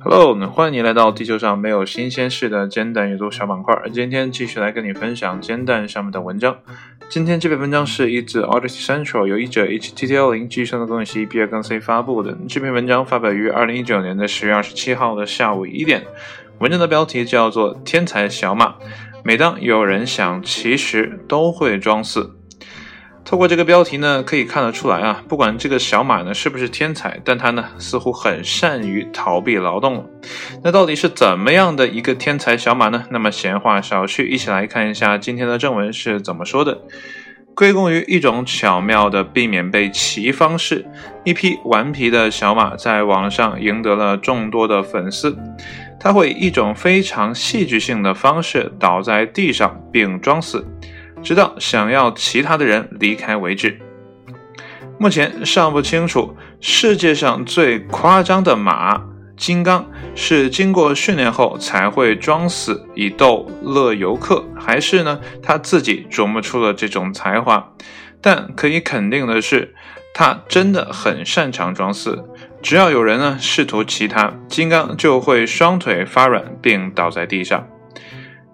Hello，欢迎你来到地球上没有新鲜事的煎蛋阅读小板块。今天继续来跟你分享煎蛋上面的文章。今天这篇文章是一自 Odyssey Central 由译者 HTTL 零计算的更新比尔更 C 发布的。这篇文章发表于二零一九年的十月二十七号的下午一点。文章的标题叫做《天才小马》，每当有人想，其实都会装死。透过这个标题呢，可以看得出来啊，不管这个小马呢是不是天才，但他呢似乎很善于逃避劳动。那到底是怎么样的一个天才小马呢？那么闲话少叙，一起来看一下今天的正文是怎么说的。归功于一种巧妙的避免被骑方式，一匹顽皮的小马在网上赢得了众多的粉丝。他会以一种非常戏剧性的方式倒在地上并装死。直到想要其他的人离开为止。目前尚不清楚，世界上最夸张的马金刚是经过训练后才会装死以逗乐游客，还是呢他自己琢磨出了这种才华？但可以肯定的是，他真的很擅长装死。只要有人呢试图骑他，金刚就会双腿发软并倒在地上。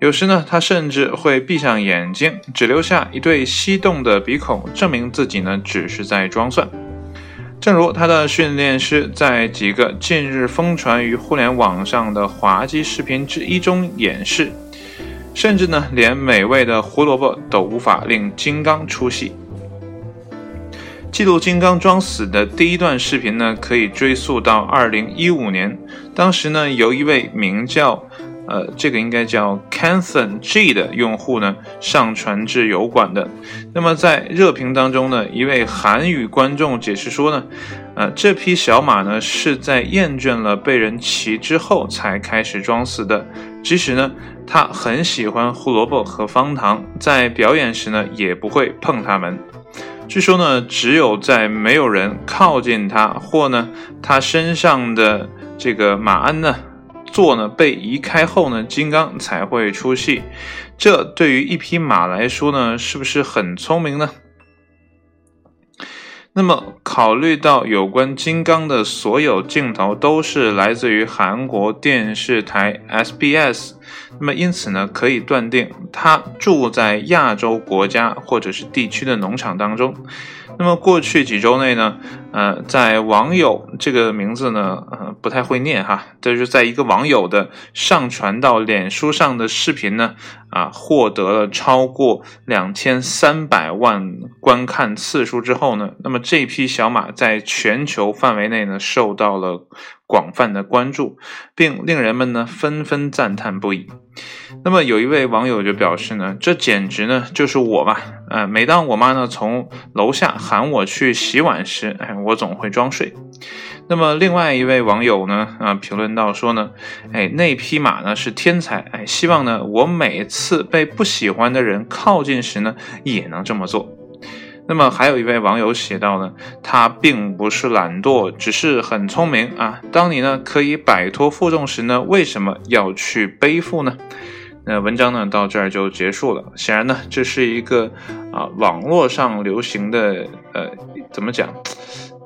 有时呢，他甚至会闭上眼睛，只留下一对翕动的鼻孔，证明自己呢只是在装蒜。正如他的训练师在几个近日疯传于互联网上的滑稽视频之一中演示，甚至呢，连美味的胡萝卜都无法令金刚出戏。记录金刚装死的第一段视频呢，可以追溯到二零一五年，当时呢，由一位名叫。呃，这个应该叫 Canton G 的用户呢，上传至油管的。那么在热评当中呢，一位韩语观众解释说呢，呃，这匹小马呢是在厌倦了被人骑之后才开始装死的。即使呢，他很喜欢胡萝卜和方糖，在表演时呢也不会碰它们。据说呢，只有在没有人靠近他，或呢他身上的这个马鞍呢。座呢被移开后呢，金刚才会出戏。这对于一匹马来说呢，是不是很聪明呢？那么，考虑到有关金刚的所有镜头都是来自于韩国电视台 SBS，那么因此呢，可以断定他住在亚洲国家或者是地区的农场当中。那么过去几周内呢，呃，在网友这个名字呢，呃，不太会念哈，这就是在一个网友的上传到脸书上的视频呢，啊，获得了超过两千三百万观看次数之后呢，那么这匹小马在全球范围内呢，受到了。广泛的关注，并令人们呢纷纷赞叹不已。那么有一位网友就表示呢，这简直呢就是我嘛！呃，每当我妈呢从楼下喊我去洗碗时，哎，我总会装睡。那么另外一位网友呢，啊，评论到说呢，哎，那匹马呢是天才，哎，希望呢我每次被不喜欢的人靠近时呢，也能这么做。那么还有一位网友写到呢，他并不是懒惰，只是很聪明啊。当你呢可以摆脱负重时呢，为什么要去背负呢？那文章呢到这儿就结束了。显然呢，这是一个啊网络上流行的呃怎么讲？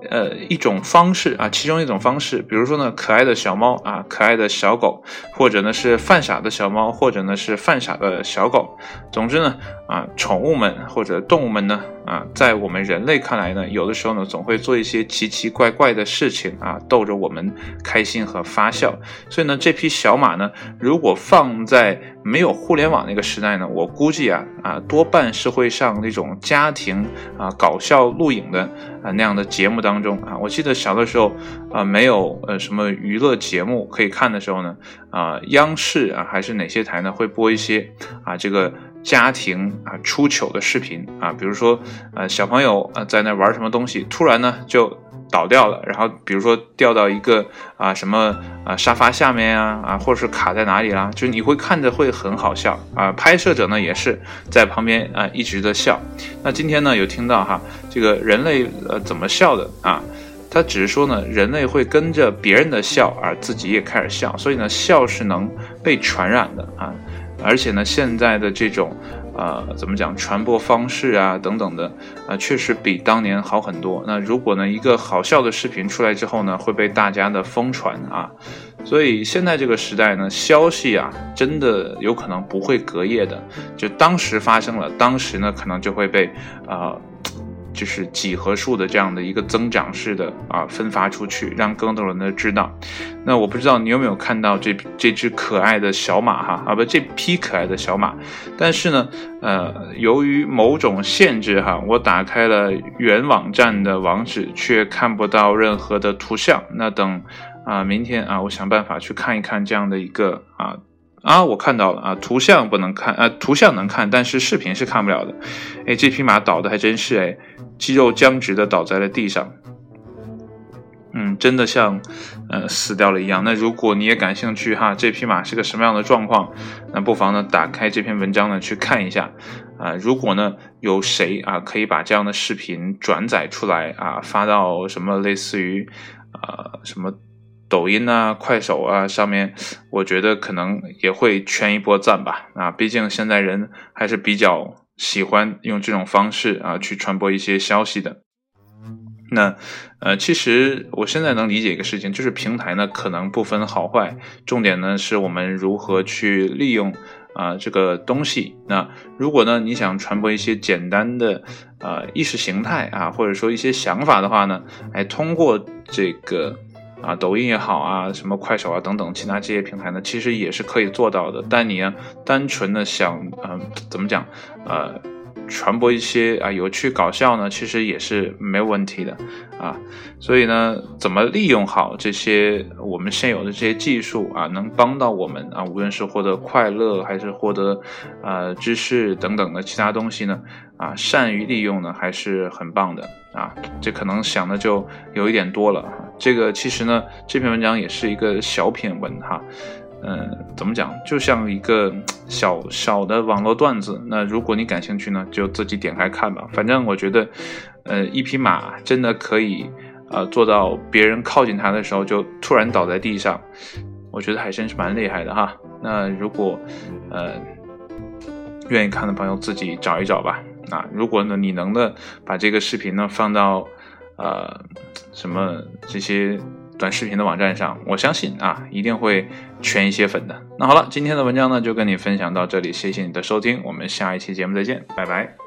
呃，一种方式啊，其中一种方式，比如说呢，可爱的小猫啊，可爱的小狗，或者呢是犯傻的小猫，或者呢是犯傻的小狗。总之呢，啊，宠物们或者动物们呢，啊，在我们人类看来呢，有的时候呢，总会做一些奇奇怪怪的事情啊，逗着我们开心和发笑。所以呢，这匹小马呢，如果放在没有互联网那个时代呢，我估计啊，啊，多半是会上那种家庭啊搞笑录影的啊那样的节目当。中啊，我记得小的时候啊，没有呃什么娱乐节目可以看的时候呢，啊，央视啊还是哪些台呢会播一些啊这个家庭啊出糗的视频啊，比如说呃小朋友啊在那玩什么东西，突然呢就。倒掉了，然后比如说掉到一个啊什么啊沙发下面啊啊，或者是卡在哪里啦，就你会看着会很好笑啊。拍摄者呢也是在旁边啊一直的笑。那今天呢有听到哈，这个人类呃怎么笑的啊？他只是说呢，人类会跟着别人的笑而自己也开始笑，所以呢笑是能被传染的啊。而且呢现在的这种。呃，怎么讲传播方式啊等等的啊，确实比当年好很多。那如果呢，一个好笑的视频出来之后呢，会被大家的疯传啊，所以现在这个时代呢，消息啊，真的有可能不会隔夜的，就当时发生了，当时呢，可能就会被啊。就是几何数的这样的一个增长式的啊分发出去，让更多人呢知道。那我不知道你有没有看到这这只可爱的小马哈啊不这匹可爱的小马，但是呢呃由于某种限制哈，我打开了原网站的网址却看不到任何的图像。那等啊明天啊我想办法去看一看这样的一个啊。啊，我看到了啊，图像不能看，呃，图像能看，但是视频是看不了的。哎，这匹马倒的还真是哎，肌肉僵直的倒在了地上，嗯，真的像呃死掉了一样。那如果你也感兴趣哈，这匹马是个什么样的状况，那不妨呢打开这篇文章呢去看一下啊。如果呢有谁啊可以把这样的视频转载出来啊，发到什么类似于啊什么。抖音啊、快手啊上面，我觉得可能也会圈一波赞吧。啊，毕竟现在人还是比较喜欢用这种方式啊去传播一些消息的。那呃，其实我现在能理解一个事情，就是平台呢可能不分好坏，重点呢是我们如何去利用啊这个东西。那如果呢你想传播一些简单的呃意识形态啊，或者说一些想法的话呢，哎，通过这个。啊，抖音也好啊，什么快手啊等等，其他这些平台呢，其实也是可以做到的。但你单纯的想，嗯，怎么讲，呃。传播一些啊有趣搞笑呢，其实也是没有问题的啊。所以呢，怎么利用好这些我们现有的这些技术啊，能帮到我们啊，无论是获得快乐还是获得呃知识等等的其他东西呢，啊，善于利用呢，还是很棒的啊。这可能想的就有一点多了。这个其实呢，这篇文章也是一个小品文哈。嗯，怎么讲？就像一个小小的网络段子。那如果你感兴趣呢，就自己点开看吧。反正我觉得，呃，一匹马真的可以，呃，做到别人靠近它的时候就突然倒在地上。我觉得还真是蛮厉害的哈。那如果，呃，愿意看的朋友自己找一找吧。啊，如果呢你能的把这个视频呢放到，呃，什么这些。短视频的网站上，我相信啊，一定会圈一些粉的。那好了，今天的文章呢就跟你分享到这里，谢谢你的收听，我们下一期节目再见，拜拜。